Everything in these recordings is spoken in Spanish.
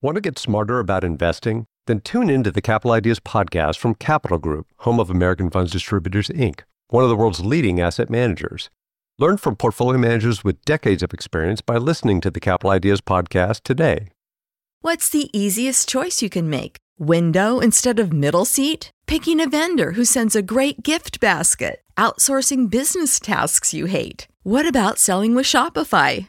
Want to get smarter about investing? Then tune into the Capital Ideas podcast from Capital Group, home of American Funds Distributors, Inc., one of the world's leading asset managers. Learn from portfolio managers with decades of experience by listening to the Capital Ideas podcast today. What's the easiest choice you can make? Window instead of middle seat? Picking a vendor who sends a great gift basket? Outsourcing business tasks you hate? What about selling with Shopify?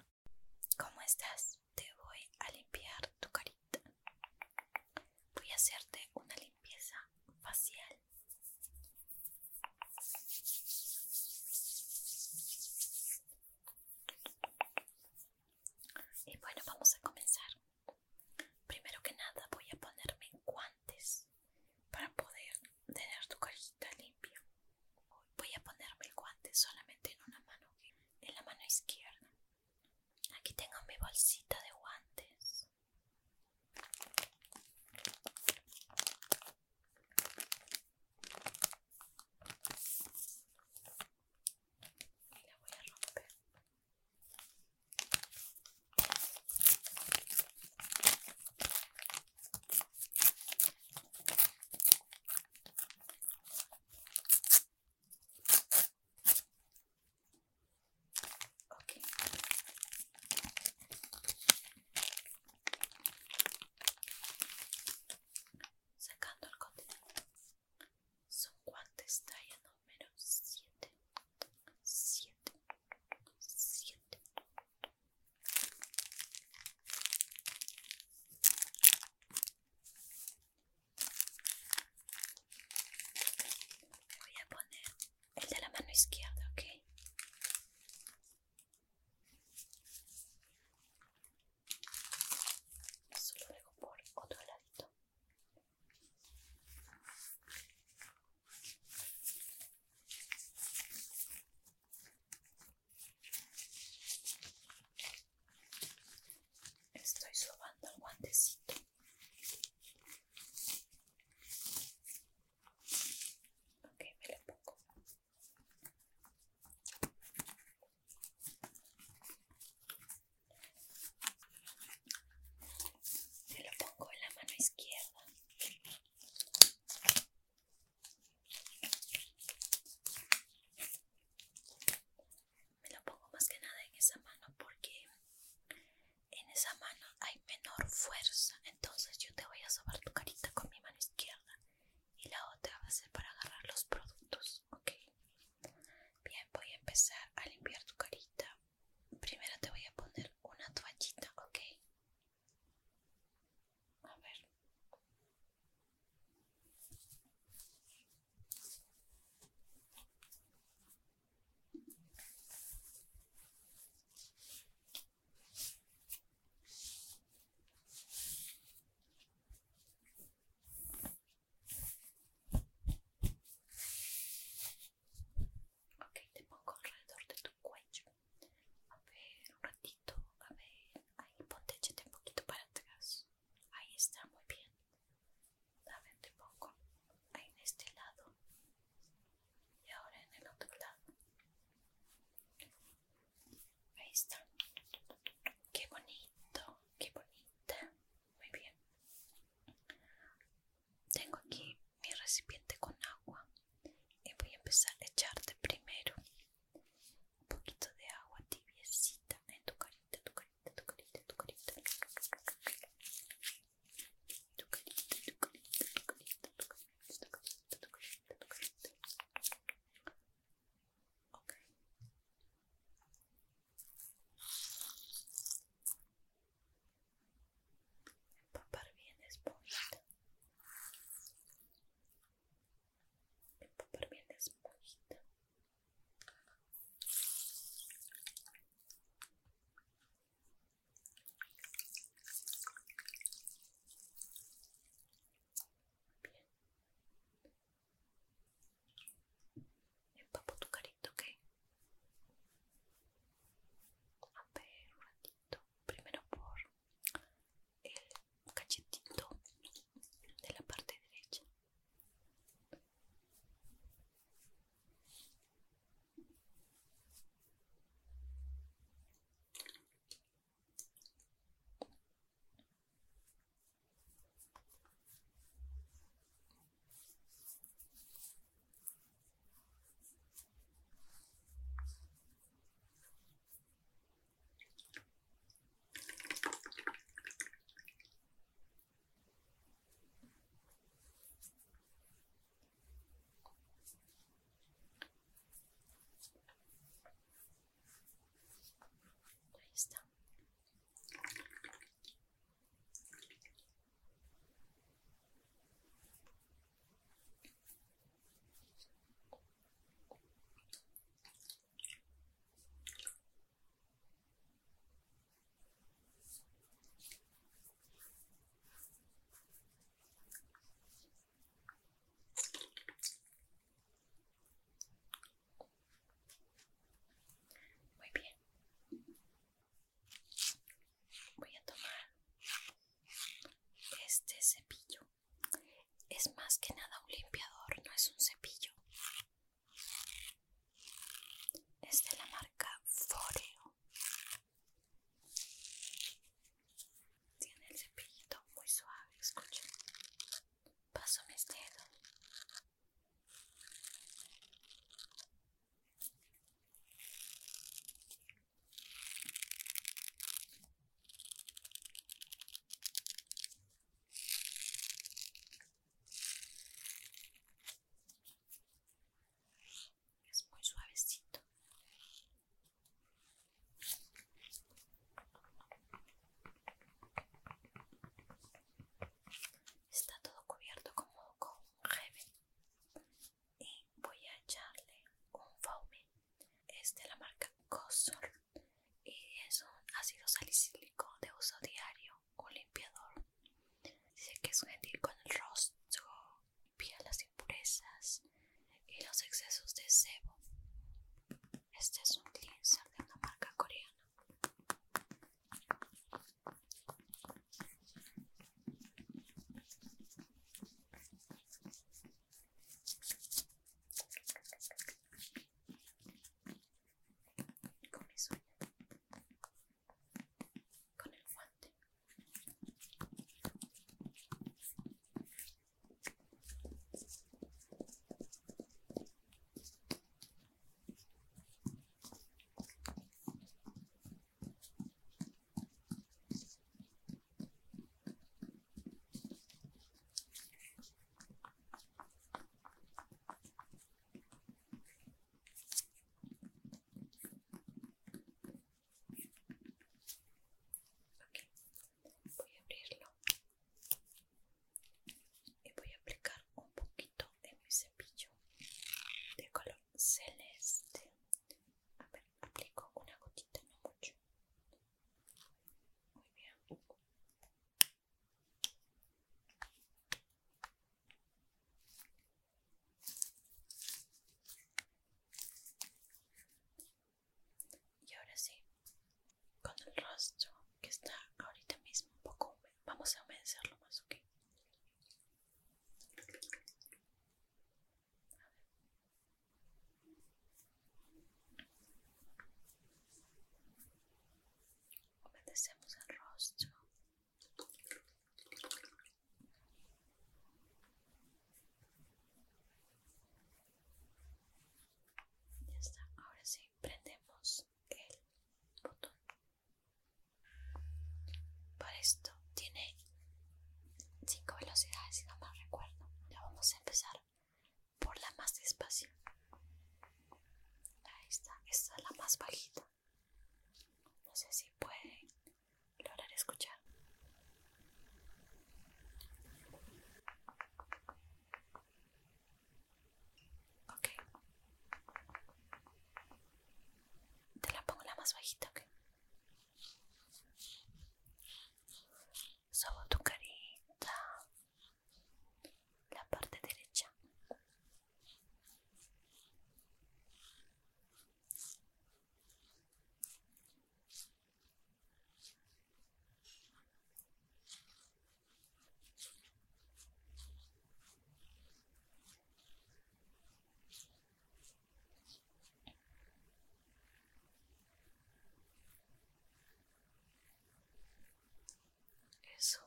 eso.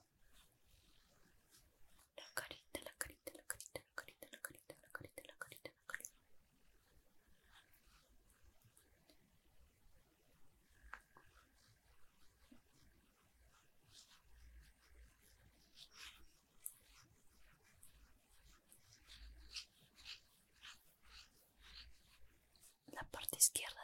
La carita, la carita, la carita, la carita, la carita, la carita, la carita, la carita. La parte izquierda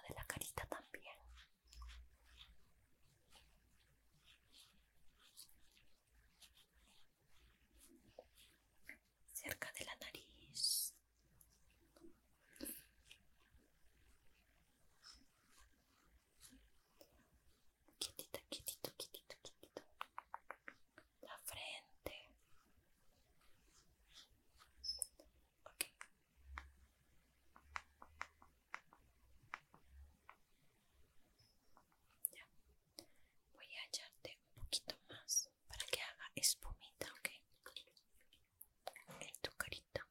echarte un poquito más para que haga espumita, ¿ok? En tu carita.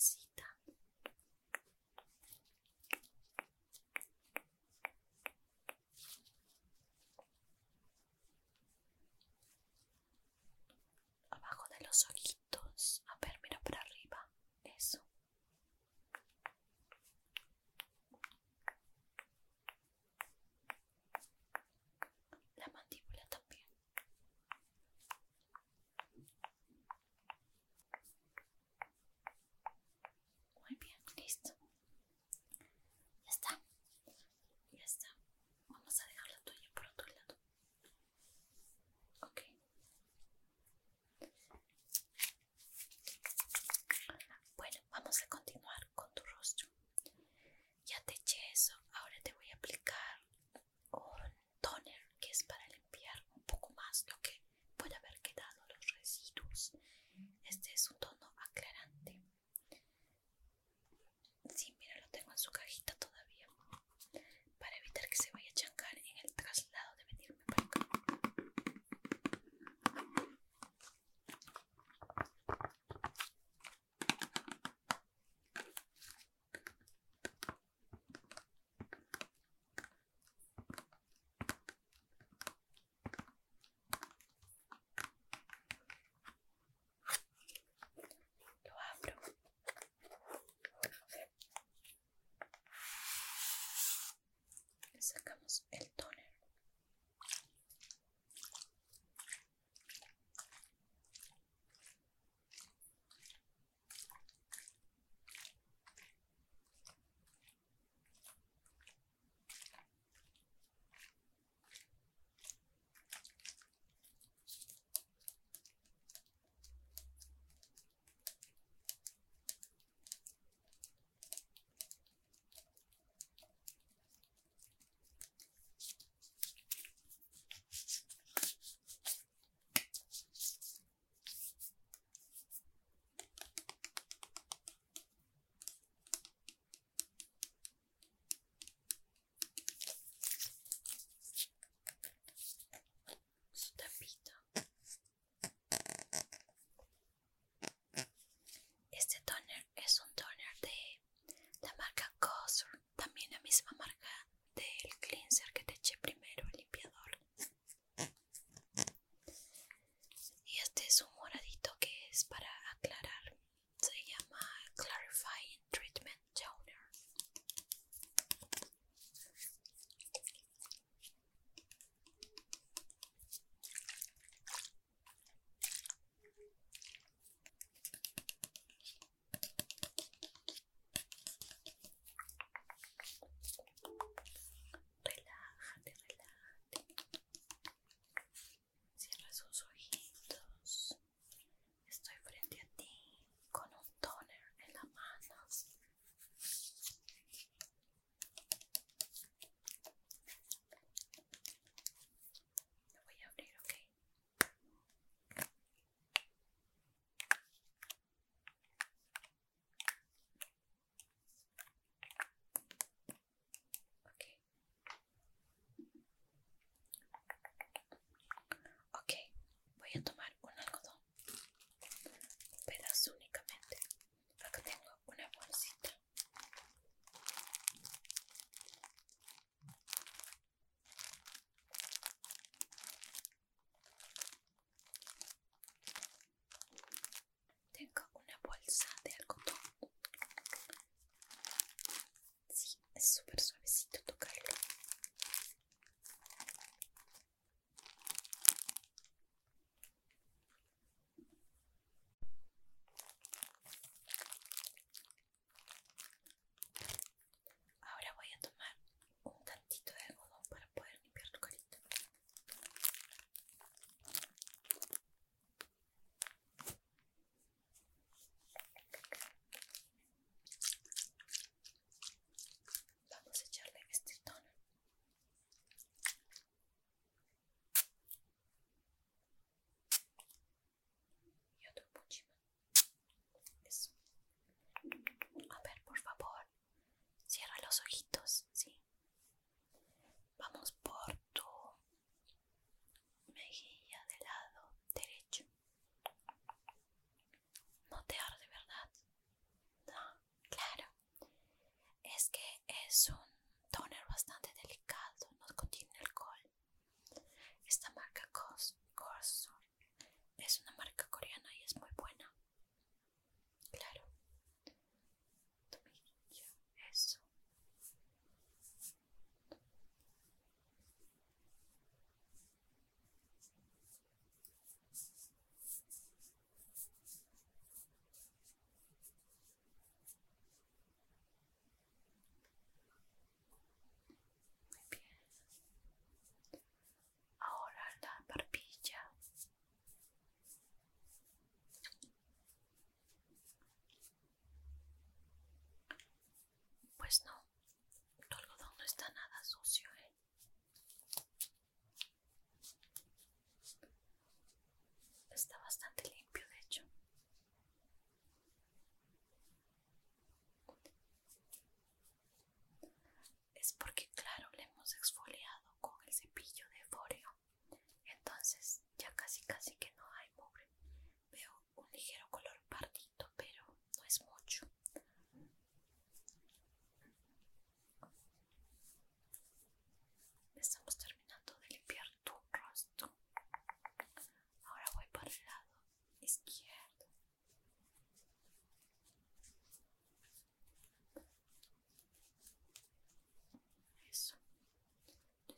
Necesita. Abajo de los ojitos. A ver, mira para arriba. Eso. La mandíbula también. Muy bien, listo. Ya está. Ya está. Vamos a dejar la tuya por otro lado. Ok. Bueno, vamos a continuar con tu rostro. Ya te eché eso. Ahora te voy a aplicar un toner que es para limpiar un poco más lo que puede haber quedado los residuos. Este es un tono aclarante. Sí, mira, lo tengo en su cajita todavía. Para evitar que se vaya a chancar en el traslado de venirme para acá. Lo abro. El toner.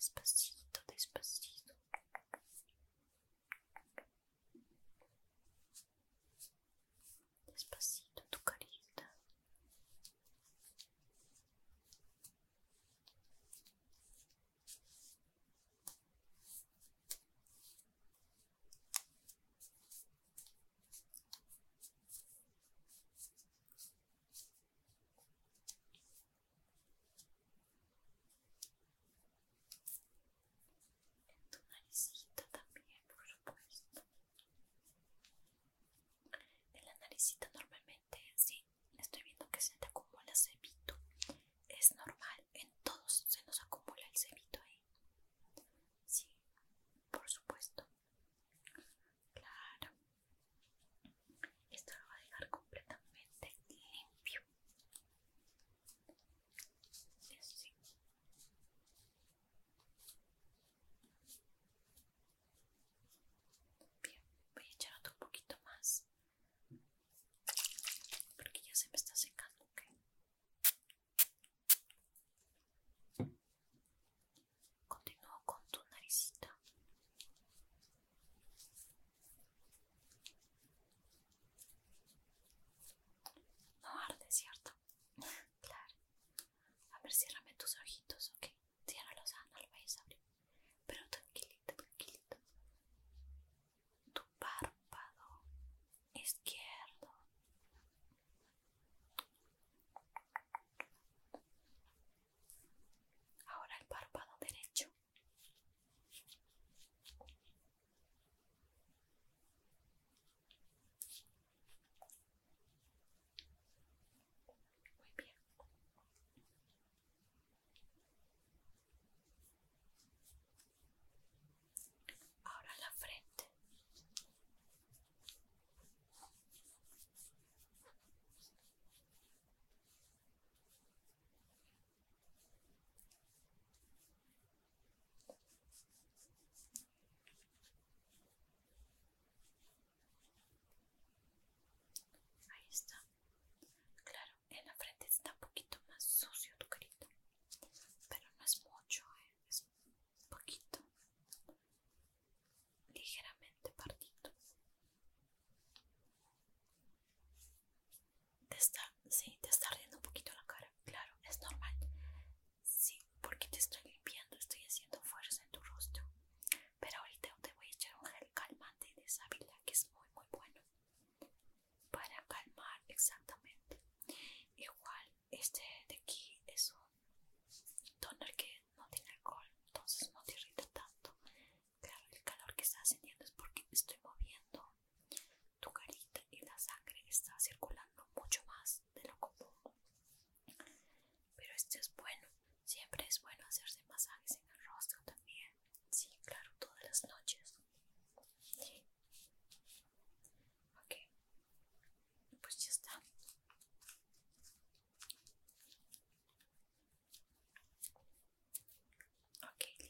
whispers. した。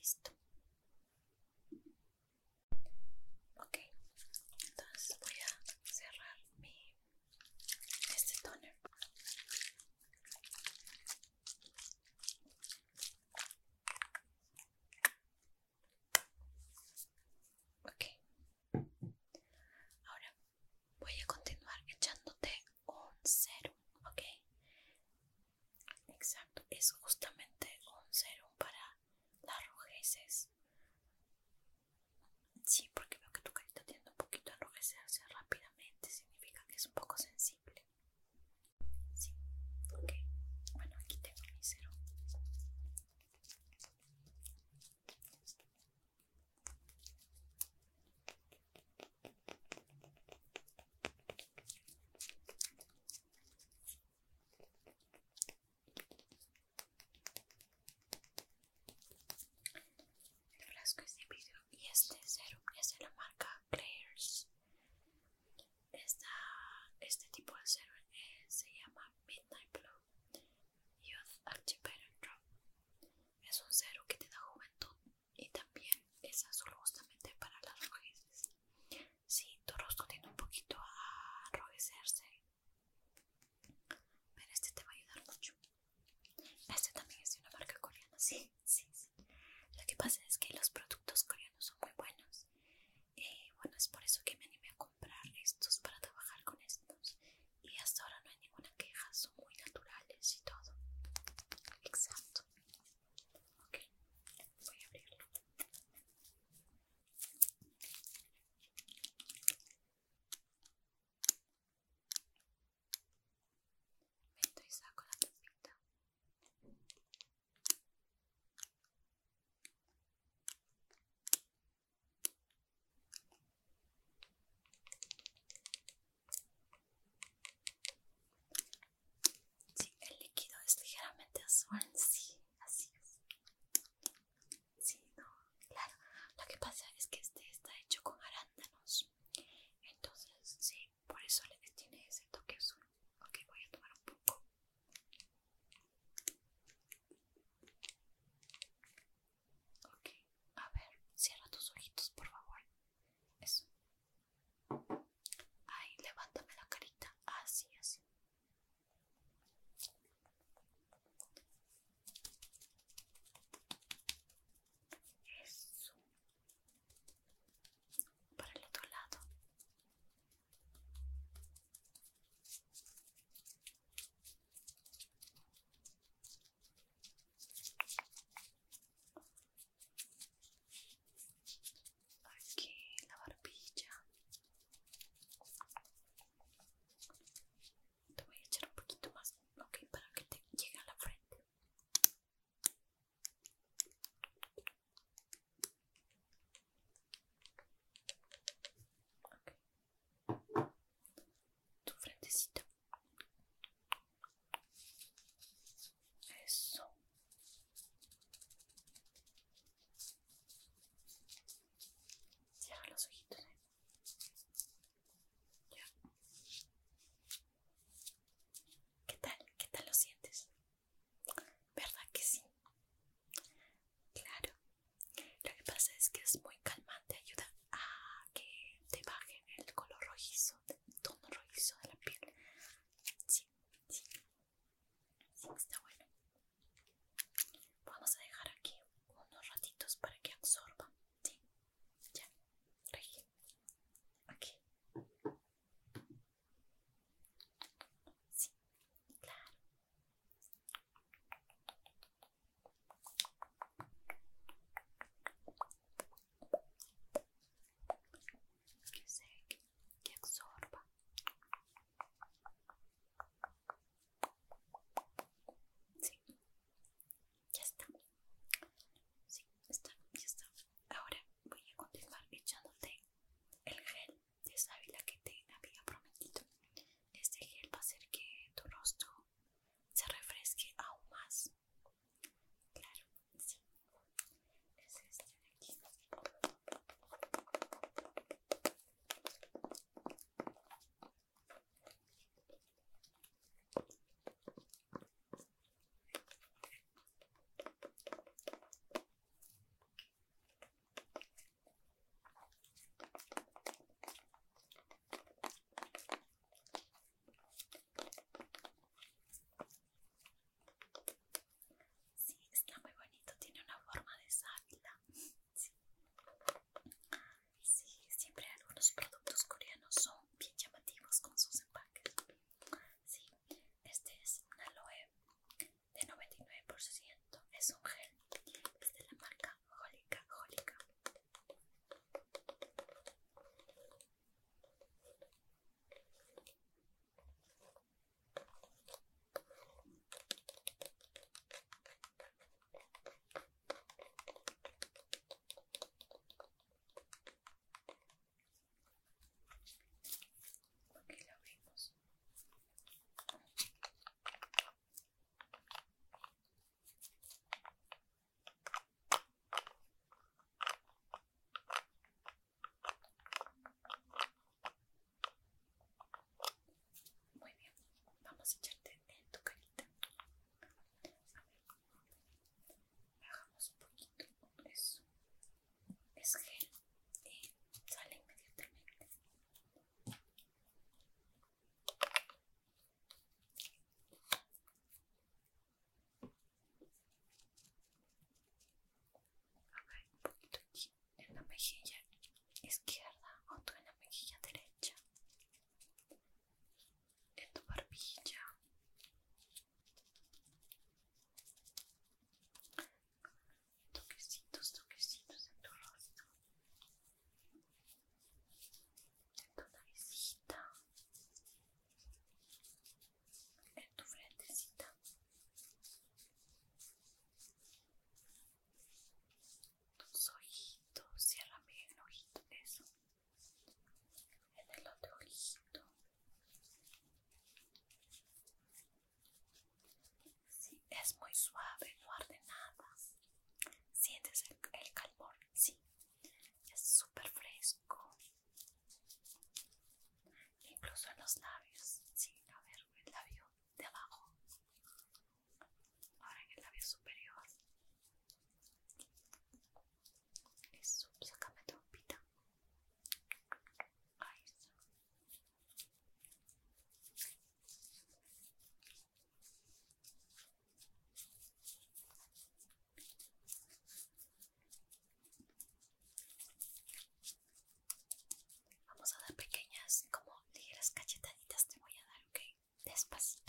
listo. Entonces voy a cerrar mi este toner. Ok, ahora voy a continuar echándote un serum, ok. Exacto, es justo conozco este vídeo y este serum es de la marca es muy suave, no arde nada. ¿Sientes el, el calor? Sí. Es súper fresco. Incluso en los labios. Космос.